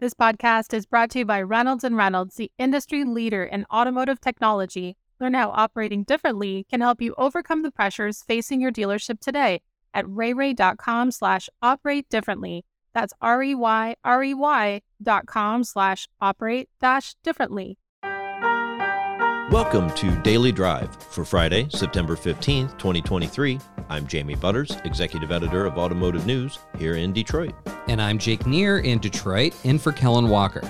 This podcast is brought to you by Reynolds and Reynolds, the industry leader in automotive technology. Learn how operating differently can help you overcome the pressures facing your dealership today at reyrey.com slash operate differently. That's R-E-Y-R-E-Y dot com slash operate dash differently. Welcome to Daily Drive for Friday, September 15th, 2023. I'm Jamie Butters, Executive Editor of Automotive News here in Detroit. And I'm Jake Neher in Detroit, in for Kellen Walker.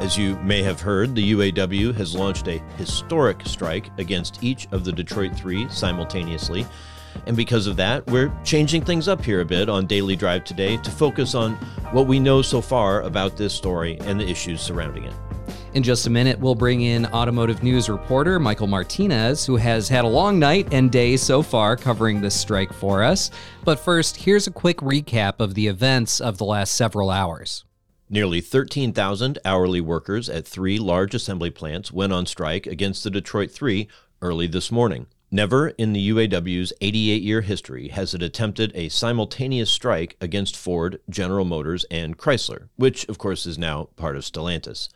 As you may have heard, the UAW has launched a historic strike against each of the Detroit Three simultaneously. And because of that, we're changing things up here a bit on Daily Drive today to focus on what we know so far about this story and the issues surrounding it. In just a minute, we'll bring in automotive news reporter Michael Martinez, who has had a long night and day so far covering this strike for us. But first, here's a quick recap of the events of the last several hours. Nearly 13,000 hourly workers at three large assembly plants went on strike against the Detroit Three early this morning. Never in the UAW's 88 year history has it attempted a simultaneous strike against Ford, General Motors, and Chrysler, which, of course, is now part of Stellantis.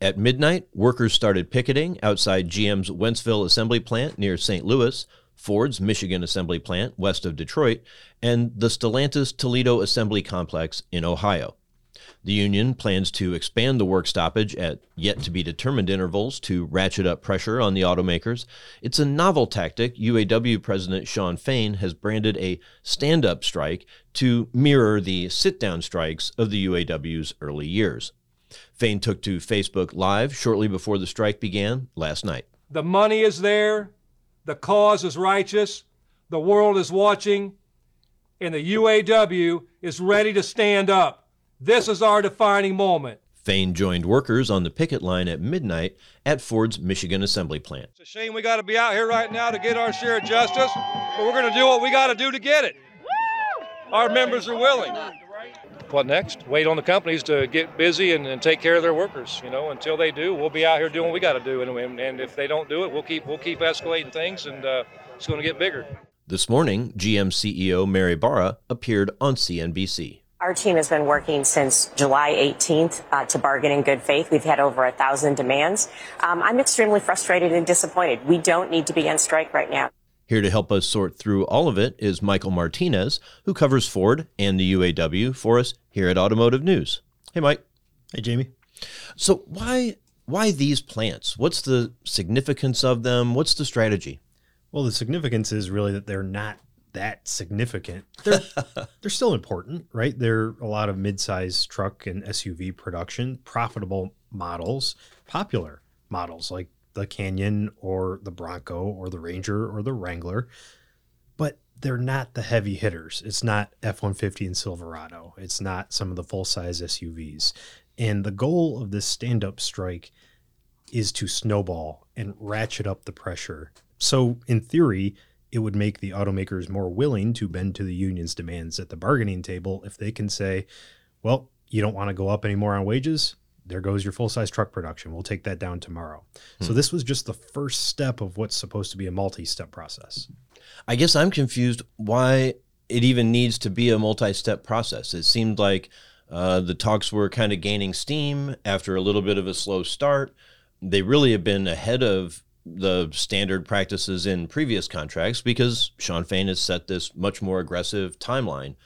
At midnight, workers started picketing outside GM's Wentzville assembly plant near St. Louis, Ford's Michigan assembly plant west of Detroit, and the Stellantis Toledo assembly complex in Ohio. The union plans to expand the work stoppage at yet to be determined intervals to ratchet up pressure on the automakers. It's a novel tactic UAW President Shawn Fain has branded a stand up strike to mirror the sit down strikes of the UAW's early years. Fain took to Facebook Live shortly before the strike began last night. The money is there, the cause is righteous, the world is watching, and the UAW is ready to stand up. This is our defining moment. Fain joined workers on the picket line at midnight at Ford's Michigan assembly plant. It's a shame we got to be out here right now to get our share of justice, but we're going to do what we got to do to get it. Our members are willing what next? Wait on the companies to get busy and, and, take care of their workers. You know, until they do, we'll be out here doing what we got to do, and, and, if they don't do it, we'll keep we'll keep escalating things, and uh, it's going to get bigger. This morning, GM CEO Mary Barra appeared on CNBC. Our team has been working since July 18th uh, to bargain in good faith. We've had over a thousand demands. Um, I'm extremely frustrated and disappointed. We don't need to be on strike right now. Here to help us sort through all of it is Michael Martinez, who covers Ford and the UAW for us here at Automotive News. Hey, Mike. Hey, Jamie. So why why these plants? What's the significance of them? What's the strategy? Well, the significance is really that they're not that significant. They're they're still important, right? They're a lot of mid-size truck and SUV production, profitable models, popular models like the Canyon or the Bronco or the Ranger or the Wrangler, but they're not the heavy hitters. It's not F 150 and Silverado. It's not some of the full size SUVs. And the goal of this stand up strike is to snowball and ratchet up the pressure. So, in theory, it would make the automakers more willing to bend to the union's demands at the bargaining table if they can say, well, you don't want to go up anymore on wages? There goes your full size truck production. We'll take that down tomorrow. Hmm. So this was just the first step of what's supposed to be a multi step process. I guess I'm confused why it even needs to be a multi step process. It seemed like uh, the talks were kind of gaining steam after a little bit of a slow start. They really have been ahead of the standard practices in previous contracts because Shawn Fain has set this much more aggressive timeline.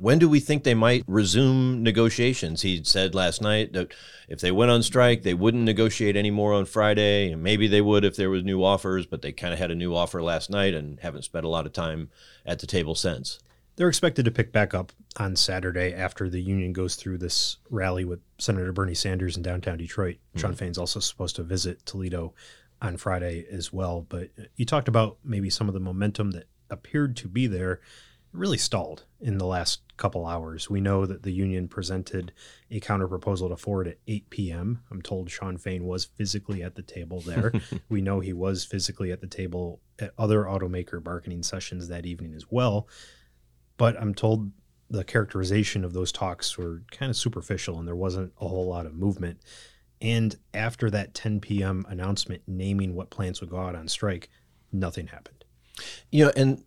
When do we think they might resume negotiations? He said last night that if they went on strike, they wouldn't negotiate anymore on Friday, and maybe they would if there was new offers, but they kind of had a new offer last night and haven't spent a lot of time at the table since. They're expected to pick back up on Saturday after the union goes through this rally with Senator Bernie Sanders in downtown Detroit. Mm-hmm. Shawn Fain's also supposed to visit Toledo on Friday as well. But you talked about maybe some of the momentum that appeared to be there really stalled in the last couple hours. We know that the union presented a counter proposal to Ford at 8 p.m. I'm told Shawn Fain was physically at the table there. we know he was physically at the table at other automaker bargaining sessions that evening as well. But I'm told the characterization of those talks were kind of superficial and there wasn't a whole lot of movement. And after that 10 p.m. announcement naming what plants would go out on strike, nothing happened. You know, and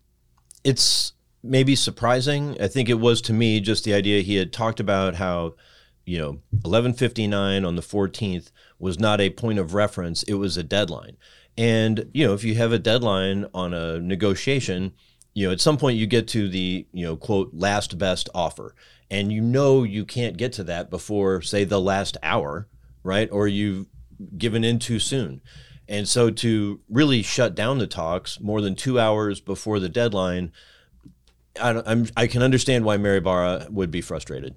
it's maybe surprising. I think it was to me just the idea he had talked about how you know, 11:59 on the 14th was not a point of reference; it was a deadline. And you know, if you have a deadline on a negotiation, you know, at some point you get to the you know quote last best offer, and you know you can't get to that before say the last hour, right? Or you've given in too soon. And so to really shut down the talks more than two hours before the deadline, I, I'm, I can understand why Mary Barra would be frustrated.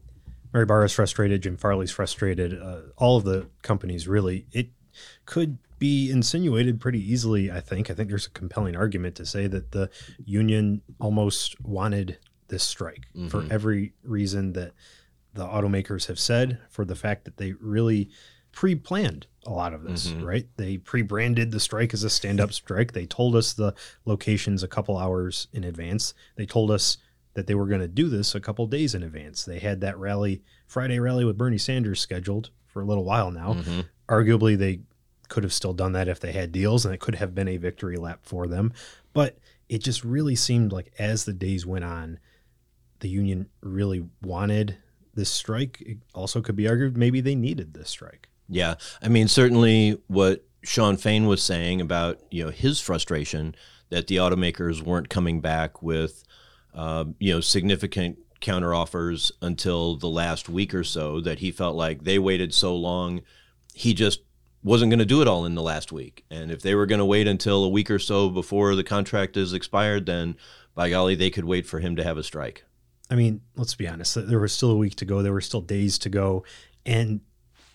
Mary Barra's frustrated. Jim Farley's frustrated. Uh, all of the companies really. It could be insinuated pretty easily. I think. I think there's a compelling argument to say that the union almost wanted this strike mm-hmm. for every reason that the automakers have said. For the fact that they really pre-planned a lot of this, mm-hmm. right? They pre-branded the strike as a stand-up strike. They told us the locations a couple hours in advance. They told us that they were going to do this a couple days in advance. They had that rally, Friday rally with Bernie Sanders scheduled for a little while now. Mm-hmm. Arguably, they could have still done that if they had deals, and it could have been a victory lap for them. But it just really seemed like as the days went on, the union really wanted this strike. It also could be argued maybe they needed this strike. Yeah, I mean, certainly what Shawn Fain was saying about you know his frustration that the automakers weren't coming back with uh, you know significant counteroffers until the last week or so that he felt like they waited so long he just wasn't going to do it all in the last week. And if they were going to wait until a week or so before the contract is expired then by golly they could wait for him to have a strike. I mean let's be honest there was still a week to go. There were still days to go. And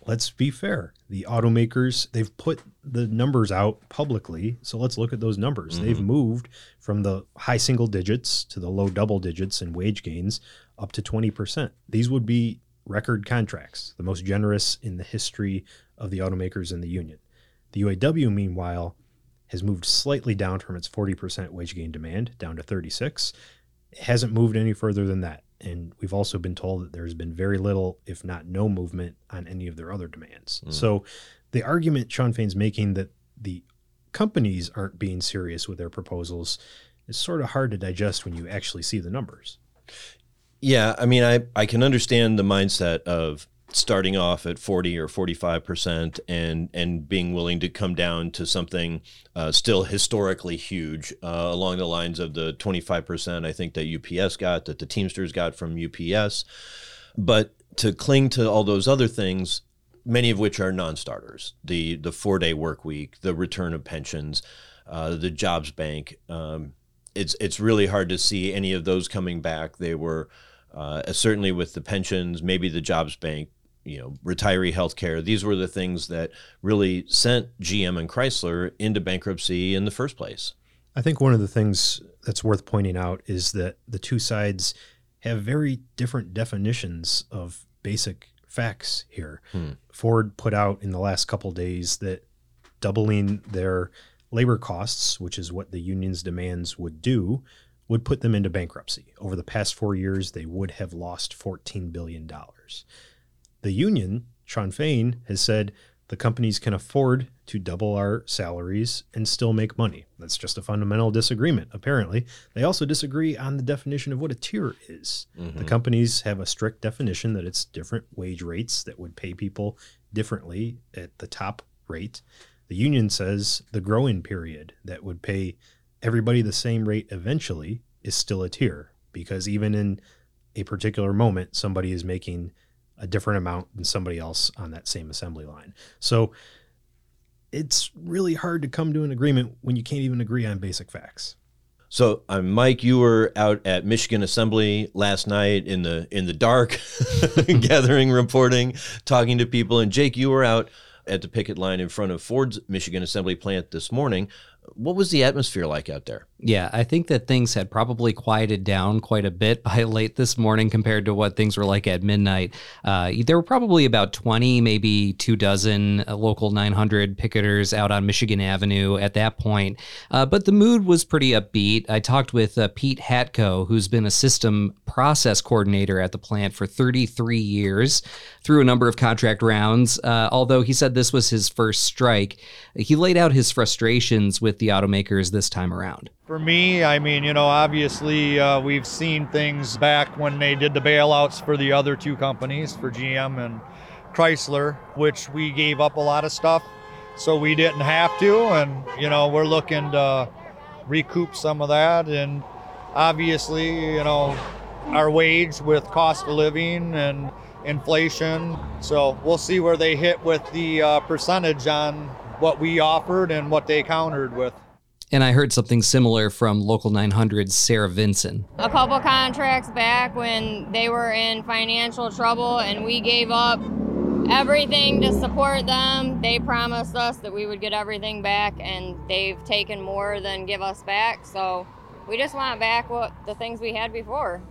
let's be fair. The automakers, they've put the numbers out publicly. So let's look at those numbers. Mm-hmm. They've moved from the high single digits to the low double digits in wage gains up to 20%. These would be record contracts, the most generous in the history of the automakers and the union. The UAW, meanwhile, has moved slightly down from its 40% wage gain demand down to 36. It hasn't moved any further than that. And we've also been told that there's been very little, if not no, movement on any of their other demands. Mm. So the argument Shawn Fain's making that the companies aren't being serious with their proposals is sort of hard to digest when you actually see the numbers. Yeah, I mean, I, I can understand the mindset of starting off at 40 or 45 percent and and being willing to come down to something uh, still historically huge uh, along the lines of the 25 percent I think that UPS got that the Teamsters got from UPS but to cling to all those other things many of which are non-starters the the four day work week the return of pensions uh, the jobs bank um, it's it's really hard to see any of those coming back. They were uh, certainly with the pensions, maybe the jobs bank you know, retiree health care. These were the things that really sent GM and Chrysler into bankruptcy in the first place. I think one of the things that's worth pointing out is that the two sides have very different definitions of basic facts here. Hmm. Ford put out in the last couple days that doubling their labor costs, which is what the union's demands would do, would put them into bankruptcy. Over the past four years, they would have lost $14 billion. The union, Shawn Fain, has said the companies can afford to double our salaries and still make money. That's just a fundamental disagreement, apparently. They also disagree on the definition of what a tier is. Mm-hmm. The companies have a strict definition that it's different wage rates that would pay people differently at the top rate. The union says the growing period that would pay everybody the same rate eventually is still a tier because even in a particular moment, somebody is making a different amount than somebody else on that same assembly line. So it's really hard to come to an agreement when you can't even agree on basic facts. So, um, Mike, you were out at Michigan Assembly last night in the in the dark, gathering, reporting, talking to people, and Jake, you were out at the picket line in front of Ford's Michigan Assembly plant this morning. What was the atmosphere like out there? Yeah, I think that things had probably quieted down quite a bit by late this morning compared to what things were like at midnight. Uh, there were probably about 20, maybe two dozen uh, local 900 picketers out on Michigan Avenue at that point. Uh, but the mood was pretty upbeat. I talked with uh, Pete Hatko, who's been a system process coordinator at the plant for 33 years through a number of contract rounds. Uh, although he said this was his first strike, he laid out his frustrations with with the automakers this time around? For me, I mean, you know, obviously uh, we've seen things back when they did the bailouts for the other two companies, for GM and Chrysler, which we gave up a lot of stuff so we didn't have to. And, you know, we're looking to recoup some of that. And obviously, you know, our wage with cost of living and inflation. So we'll see where they hit with the uh, percentage on what we offered and what they countered with. And I heard something similar from Local 900's Sarah Vinson. A couple contracts back when they were in financial trouble and we gave up everything to support them. They promised us that we would get everything back and they've taken more than give us back. So we just want back what the things we had before.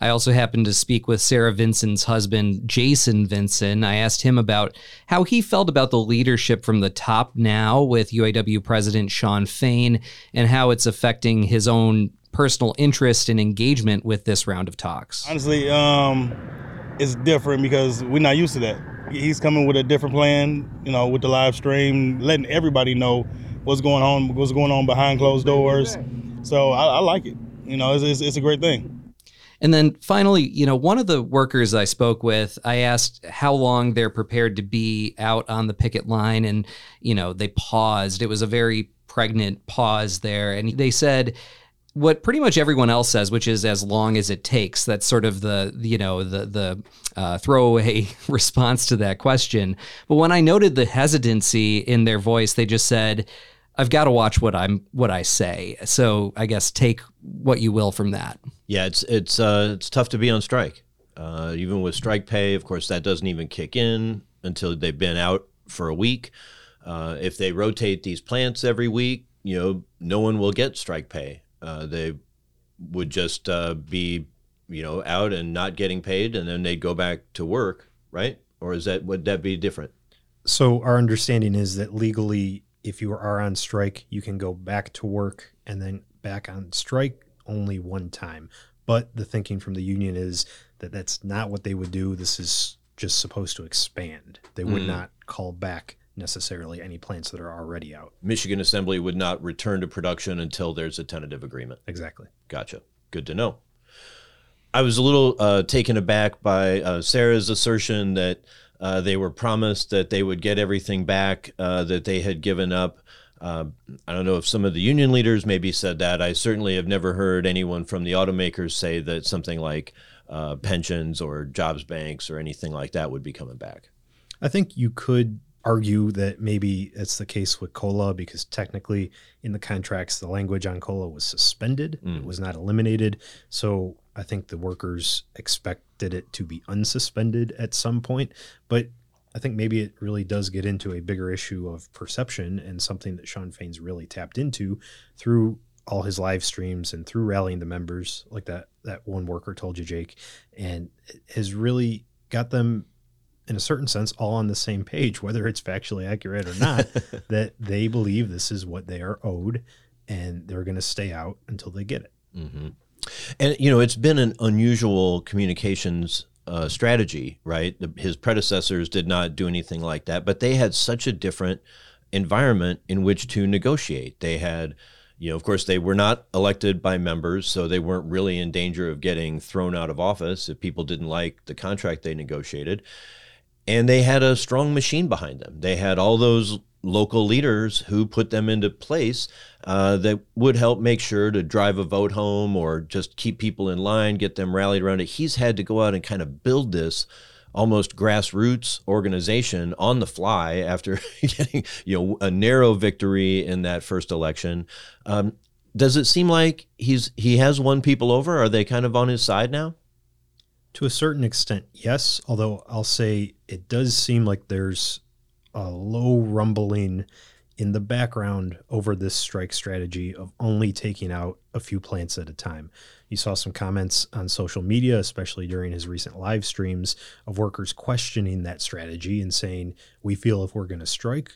I also happened to speak with Sarah Vinson's husband, Jason Vinson. I asked him about how he felt about the leadership from the top now with UAW President Shawn Fain and how it's affecting his own personal interest and engagement with this round of talks. Honestly, um, it's different because we're not used to that. He's coming with a different plan, you know, with the live stream, letting everybody know what's going on, what's going on behind closed doors. So I, I like it. You know, it's, it's, it's a great thing. And then finally, you know, one of the workers I spoke with, I asked how long they're prepared to be out on the picket line. And, you know, they paused. It was a very pregnant pause there. And they said, what pretty much everyone else says, which is as long as it takes. That's sort of the you know the the uh, throwaway response to that question. But when I noted the hesitancy in their voice, they just said, "I've got to watch what I'm what I say." So I guess take what you will from that. Yeah, it's it's uh, it's tough to be on strike. Uh, even with strike pay, of course, that doesn't even kick in until they've been out for a week. Uh, if they rotate these plants every week, you know, no one will get strike pay. Uh, they would just uh, be, you know, out and not getting paid, and then they'd go back to work, right? Or is that would that be different? So our understanding is that legally, if you are on strike, you can go back to work and then back on strike only one time. But the thinking from the union is that that's not what they would do. This is just supposed to expand. They would mm. not call back necessarily any plants that are already out. Michigan Assembly would not return to production until there's a tentative agreement. Exactly. Gotcha. Good to know. I was a little uh, taken aback by uh, Sarah's assertion that uh, they were promised that they would get everything back uh, that they had given up. Uh, I don't know if some of the union leaders maybe said that. I certainly have never heard anyone from the automakers say that something like uh, pensions or jobs banks or anything like that would be coming back. I think you could argue that maybe it's the case with COLA because technically in the contracts the language on COLA was suspended mm. it was not eliminated so i think the workers expected it to be unsuspended at some point but i think maybe it really does get into a bigger issue of perception and something that Shawn fain's really tapped into through all his live streams and through rallying the members like that that one worker told you jake and has really got them in a certain sense, all on the same page, whether it's factually accurate or not, that they believe this is what they are owed and they're going to stay out until they get it. Mm-hmm. And, you know, it's been an unusual communications uh, strategy, right? The, his predecessors did not do anything like that, but they had such a different environment in which to negotiate. They had, you know, of course, they were not elected by members, so they weren't really in danger of getting thrown out of office if people didn't like the contract they negotiated and they had a strong machine behind them. They had all those local leaders who put them into place uh, that would help make sure to drive a vote home or just keep people in line, get them rallied around it. He's had to go out and kind of build this almost grassroots organization on the fly after getting you know a narrow victory in that first election. Um, does it seem like he's he has won people over? Are they kind of on his side now? To a certain extent, yes. Although I'll say it does seem like there's a low rumbling in the background over this strike strategy of only taking out a few plants at a time. You saw some comments on social media, especially during his recent live streams, of workers questioning that strategy and saying, We feel if we're going to strike,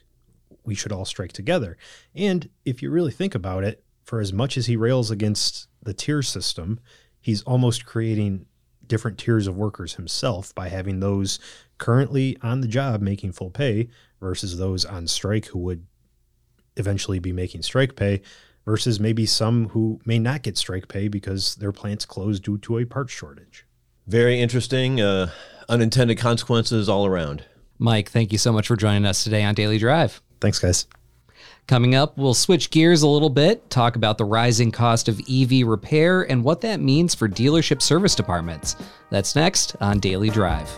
we should all strike together. And if you really think about it, for as much as he rails against the tier system, he's almost creating different tiers of workers himself by having those currently on the job making full pay versus those on strike who would eventually be making strike pay versus maybe some who may not get strike pay because their plants closed due to a parts shortage. Very interesting. Uh, unintended consequences all around. Mike, thank you so much for joining us today on Daily Drive. Thanks, guys. Coming up, we'll switch gears a little bit, talk about the rising cost of EV repair and what that means for dealership service departments. That's next on Daily Drive.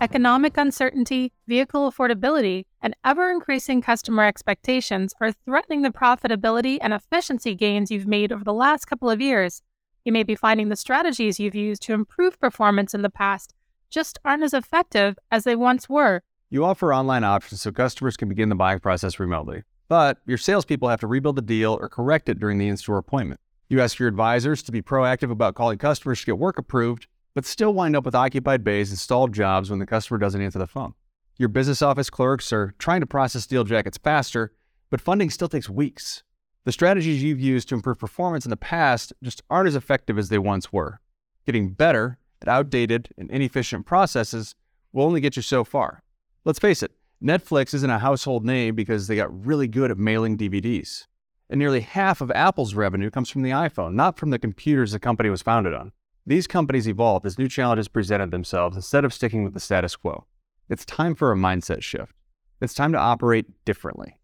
Economic uncertainty, vehicle affordability, and ever increasing customer expectations are threatening the profitability and efficiency gains you've made over the last couple of years. You may be finding the strategies you've used to improve performance in the past just aren't as effective as they once were. You offer online options so customers can begin the buying process remotely, but your salespeople have to rebuild the deal or correct it during the in store appointment. You ask your advisors to be proactive about calling customers to get work approved but still wind up with occupied bays and stalled jobs when the customer doesn't answer the phone. Your business office clerks are trying to process deal jackets faster, but funding still takes weeks. The strategies you've used to improve performance in the past just aren't as effective as they once were. Getting better at outdated and inefficient processes will only get you so far. Let's face it, Netflix isn't a household name because they got really good at mailing DVDs. And nearly half of Apple's revenue comes from the iPhone, not from the computers the company was founded on. These companies evolved as new challenges presented themselves instead of sticking with the status quo. It's time for a mindset shift. It's time to operate differently.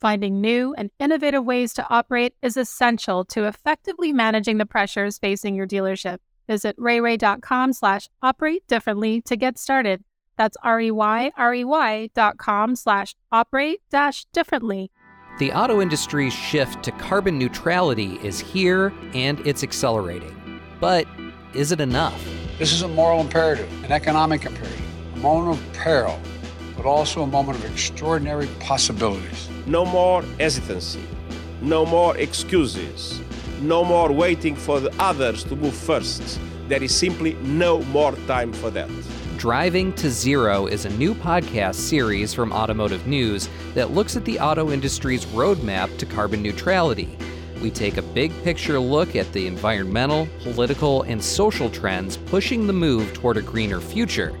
Finding new and innovative ways to operate is essential to effectively managing the pressures facing your dealership. Visit reyrey.com slash operate differently to get started. That's R-E-Y-R-E-Y dot com slash operate dash differently. The auto industry's shift to carbon neutrality is here and it's accelerating. But is it enough? This is a moral imperative, an economic imperative, a moment of peril, but also a moment of extraordinary possibilities. No more hesitancy, no more excuses, no more waiting for the others to move first. There is simply no more time for that. Driving to Zero is a new podcast series from Automotive News that looks at the auto industry's roadmap to carbon neutrality we take a big picture look at the environmental, political, and social trends pushing the move toward a greener future.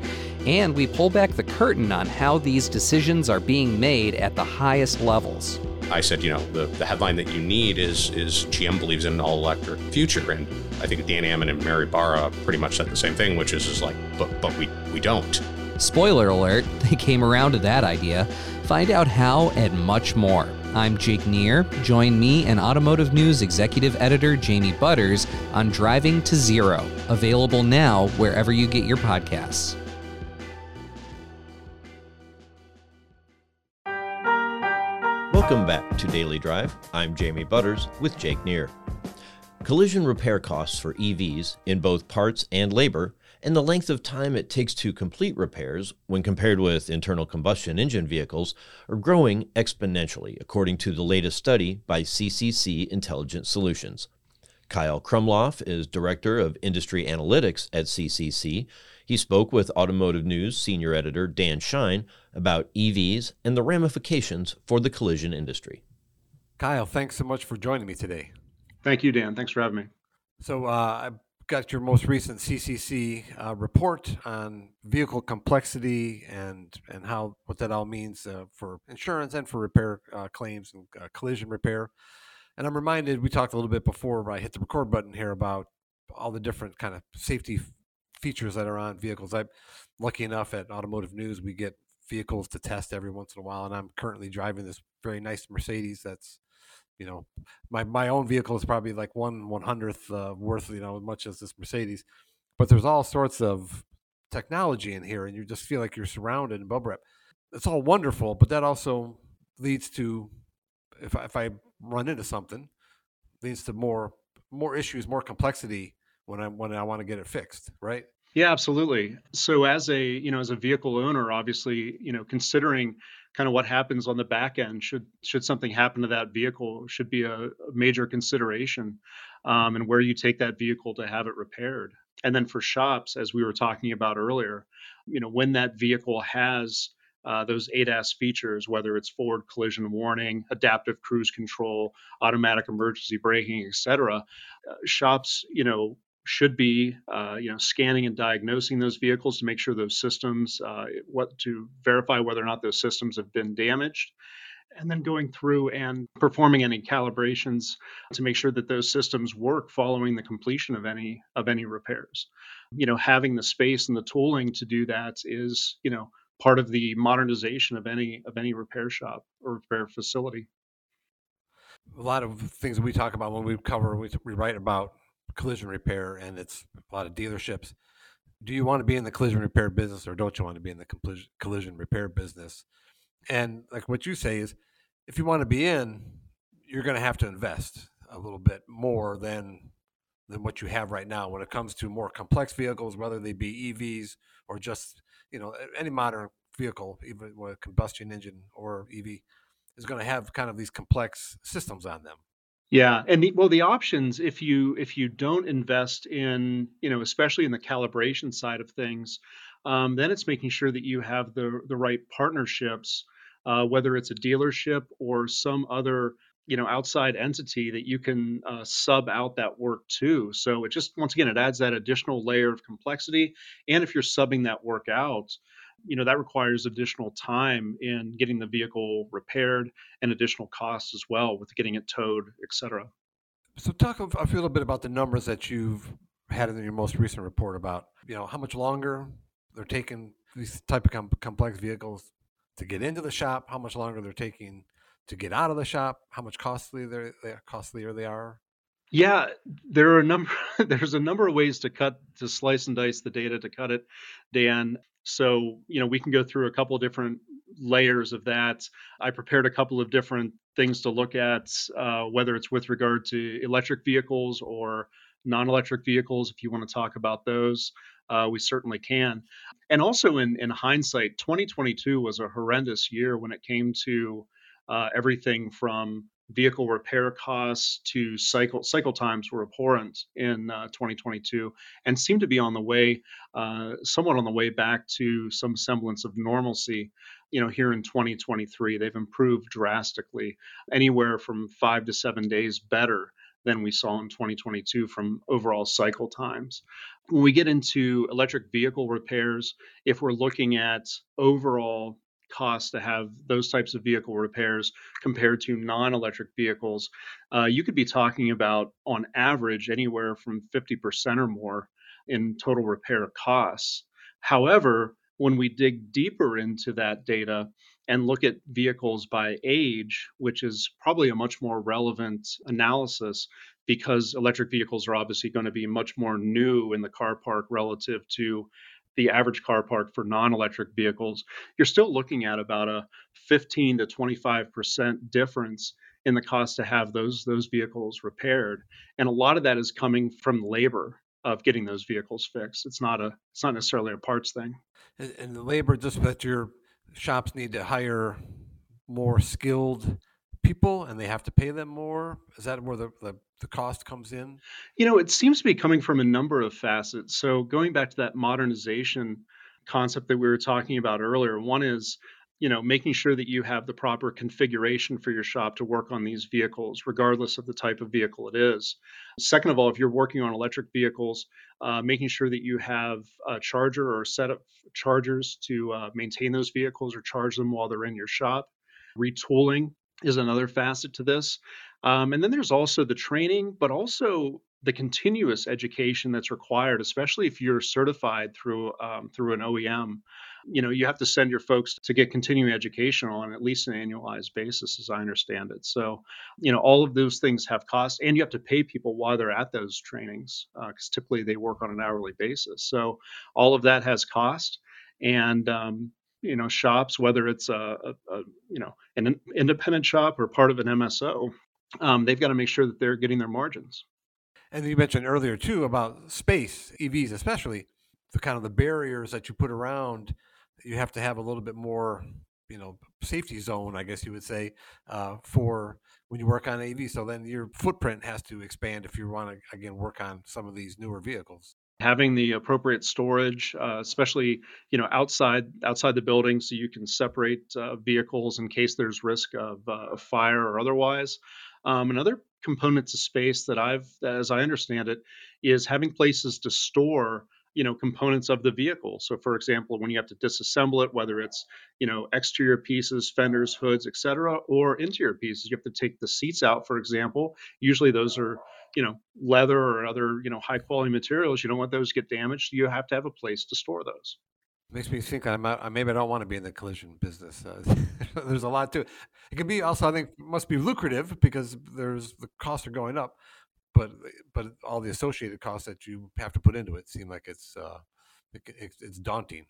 And we pull back the curtain on how these decisions are being made at the highest levels. I said, you know, the, the headline that you need is is GM believes in an all electric future. And I think Dan Ammann and Mary Barra pretty much said the same thing, which is, is like, but but we, we don't. Spoiler alert, they came around to that idea. Find out how and much more I'm Jake Neher. Join me and Automotive News Executive Editor Jamie Butters on Driving to Zero, available now wherever you get your podcasts. Welcome back to Daily Drive. I'm Jamie Butters with Jake Neher. Collision repair costs for EVs in both parts and labor and the length of time it takes to complete repairs when compared with internal combustion engine vehicles are growing exponentially, according to the latest study by CCC Intelligent Solutions. Kyle Krumlauf is Director of Industry Analytics at CCC. He spoke with Automotive News senior editor Dan Shine about EVs and the ramifications for the collision industry. Kyle, thanks so much for joining me today. Thank you, Dan. Thanks for having me. So, uh, got your most recent CCC uh, report on vehicle complexity and and how what that all means uh, for insurance and for repair uh, claims and uh, collision repair. And I'm reminded we talked a little bit before I hit the record button here about all the different kind of safety features that are on vehicles. I'm lucky enough at Automotive News we get vehicles to test every once in a while, and I'm currently driving this very nice Mercedes that's you know, my my own vehicle is probably like one one hundredth uh, worth, you know, as much as this Mercedes. But there's all sorts of technology in here, and you just feel like you're surrounded in bubble wrap. It's all wonderful, but that also leads to if I, if I run into something, leads to more more issues, more complexity when I when I want to get it fixed, right? Yeah, absolutely. So as a, you know, as a vehicle owner, obviously, you know, considering kind of what happens on the back end should should something happen to that vehicle should be a, major consideration um, and where you take that vehicle to have it repaired. And then for shops as we were talking about earlier you know when that vehicle has uh, those ADAS features, whether it's forward collision warning, adaptive cruise control, automatic emergency braking, et cetera, uh, shops, you know, should be uh, you know scanning and diagnosing those vehicles to make sure those systems uh, what to verify whether or not those systems have been damaged. And then going through and performing any calibrations to make sure that those systems work following the completion of any of any repairs. You know having the space and the tooling to do that is you know part of the modernization of any of any repair shop or repair facility. A lot of things we talk about when we cover we, we write about collision repair and it's a lot of dealerships. Do you want to be in the collision repair business or don't you want to be in the collision repair business? And like what you say is if you want to be in you're going to have to invest a little bit more than than what you have right now when it comes to more complex vehicles whether they be evs or just you know any modern vehicle even with a combustion engine or ev is going to have kind of these complex systems on them yeah, and the, well, the options if you if you don't invest in you know especially in the calibration side of things, um, then it's making sure that you have the the right partnerships, uh, whether it's a dealership or some other you know outside entity that you can uh, sub out that work to. So it just once again it adds that additional layer of complexity, and if you're subbing that work out, you know that requires additional time in getting the vehicle repaired and additional costs as well with getting it towed, et cetera. So talk a little bit about the numbers that you've had in your most recent report about you know how much longer they're taking these type of com- complex vehicles to get into the shop, how much longer they're taking to get out of the shop, how much costly they're, they're costlier they are. Yeah, there are a number. There's a number of ways to cut, to slice and dice the data to cut it, Dan. So, you know, we can go through a couple of different layers of that. I prepared a couple of different things to look at, uh, whether it's with regard to electric vehicles or non electric vehicles. If you want to talk about those, uh, we certainly can. And also, in, in hindsight, 2022 was a horrendous year when it came to uh, everything from vehicle repair costs to cycle cycle times were abhorrent in uh, 2022 and seem to be on the way uh, somewhat on the way back to some semblance of normalcy you know here in 2023 they've improved drastically anywhere from five to seven days better than we saw in 2022 from overall cycle times. When we get into electric vehicle repairs, if we're looking at overall cost to have those types of vehicle repairs compared to non-electric vehicles, uh, you could be talking about on average anywhere from 50% or more in total repair costs. However, when we dig deeper into that data and look at vehicles by age, which is probably a much more relevant analysis because electric vehicles are obviously going to be much more new in the car park relative to the average car park for non-electric vehicles, you're still looking at about a 15 to 25 percent difference in the cost to have those those vehicles repaired, and a lot of that is coming from labor of getting those vehicles fixed. It's not a it's not necessarily a parts thing. And, and the labor, just that your shops need to hire more skilled people and they have to pay them more? Is that where the, the, the cost comes in? You know, it seems to be coming from a number of facets. So, going back to that modernization concept that we were talking about earlier, one is you know making sure that you have the proper configuration for your shop to work on these vehicles regardless of the type of vehicle it is second of all if you're working on electric vehicles uh, making sure that you have a charger or a set of chargers to uh, maintain those vehicles or charge them while they're in your shop retooling is another facet to this. Um, and then there's also the training, but also the continuous education that's required, especially if you're certified through um, through an OEM. You know, you have to send your folks to get continuing education on at least an annualized basis, as I understand it. So, you know, all of those things have costs, and you have to pay people while they're at those trainings because uh, typically they work on an hourly basis. So, all of that has cost, and um, you know shops, whether it's a, a, a you know an independent shop or part of an MSO, um, they've got to make sure that they're getting their margins. And you mentioned earlier too about space, EVs especially, the kind of the barriers that you put around. You have to have a little bit more, you know, safety zone, I guess you would say, uh, for when you work on EV. So then your footprint has to expand if you want to again work on some of these newer vehicles having the appropriate storage, uh, especially you know outside outside the building, so you can separate uh, vehicles in case there's risk of uh, fire or otherwise. Um, another component to space that I've, as I understand it, is having places to store you know components of the vehicle so for example when you have to disassemble it whether it's you know exterior pieces fenders hoods etc or interior pieces you have to take the seats out for example usually those are you know leather or other you know high quality materials you don't want those to get damaged you have to have a place to store those Makes me think I'm out, maybe I don't want to be in the collision business. Uh, there's a lot to it. It can be also, I think, must be lucrative because there's the costs are going up, but but all the associated costs that you have to put into it seem like it's uh, it, it's daunting.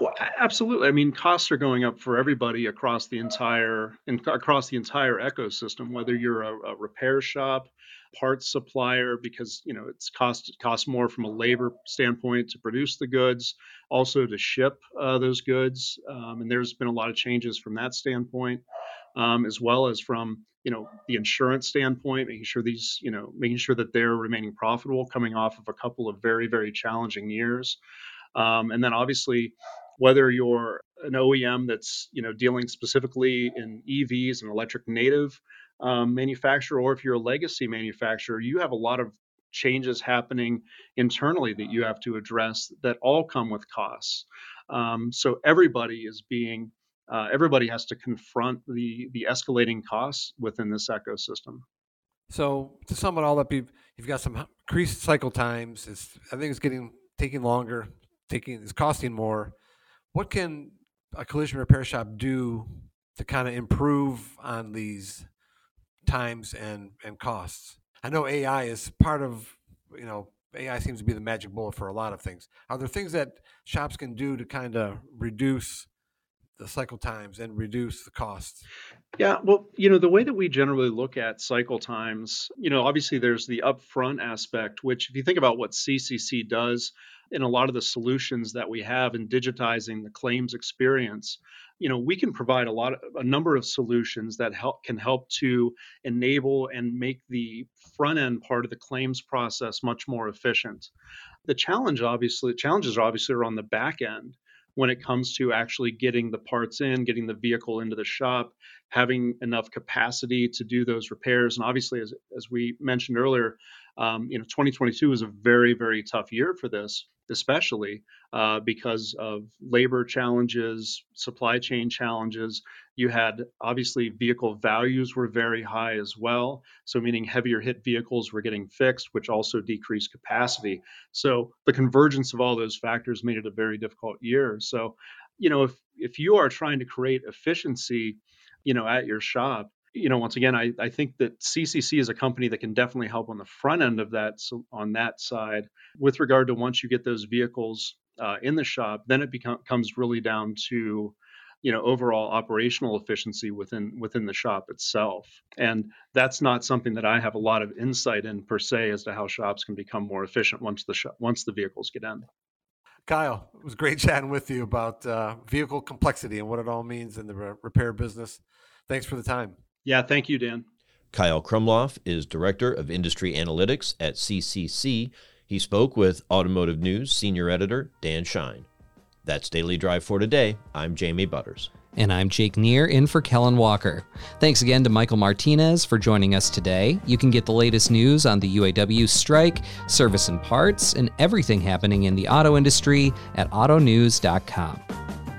Well, absolutely. I mean, costs are going up for everybody across the entire across the entire ecosystem. Whether you're a, a repair shop, parts supplier, because you know it's cost it costs more from a labor standpoint to produce the goods, also to ship uh, those goods. Um, and there's been a lot of changes from that standpoint, um, as well as from you know the insurance standpoint, making sure these you know making sure that they're remaining profitable, coming off of a couple of very very challenging years. Um, and then obviously, whether you're an OEM that's you know dealing specifically in EVs and electric native um, manufacturer, or if you're a legacy manufacturer, you have a lot of changes happening internally that you have to address that all come with costs. Um, so everybody is being uh, everybody has to confront the the escalating costs within this ecosystem. So to sum it all up, you've, you've got some increased cycle times. It's I think it's getting taking longer taking it's costing more. What can a collision repair shop do to kind of improve on these times and and costs? I know AI is part of you know AI seems to be the magic bullet for a lot of things. Are there things that shops can do to kind of reduce the cycle times and reduce the costs? Yeah, well, you know, the way that we generally look at cycle times, you know, obviously there's the upfront aspect, which if you think about what CCC does, in a lot of the solutions that we have in digitizing the claims experience you know we can provide a lot of a number of solutions that help can help to enable and make the front end part of the claims process much more efficient. The challenge obviously challenges are obviously are on the back end when it comes to actually getting the parts in getting the vehicle into the shop having enough capacity to do those repairs. And obviously as, as we mentioned earlier um, you know 2022 was a very very tough year for this especially uh, because of labor challenges, supply chain challenges. You had obviously vehicle values were very high as well. So, meaning heavier hit vehicles were getting fixed, which also decreased capacity. So, the convergence of all those factors made it a very difficult year. So, you know, if, if you are trying to create efficiency, you know, at your shop, you know, once again, I, I think that CCC is a company that can definitely help on the front end of that, so on that side. With regard to once you get those vehicles uh, in the shop, then it becomes comes really down to, you know, overall operational efficiency within within the shop itself. And that's not something that I have a lot of insight in per se as to how shops can become more efficient once the shop, once the vehicles get in. Kyle, it was great chatting with you about uh, vehicle complexity and what it all means in the re- repair business. Thanks for the time. Yeah, thank you, Dan. Kyle Krumlauf is Director of Industry Analytics at CCC. He spoke with Automotive News Senior Editor Dan Shine. That's Daily Drive for today. I'm Jamie Butters. And I'm Jake Neher in for Kellen Walker. Thanks again to Michael Martinez for joining us today. You can get the latest news on the UAW strike, service and parts, and everything happening in the auto industry at autonews.com.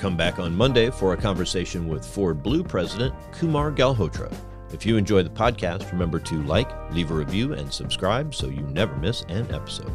Come back on Monday for a conversation with Ford Blue President Kumar Galhotra. If you enjoy the podcast, remember to like, leave a review, and subscribe so you never miss an episode.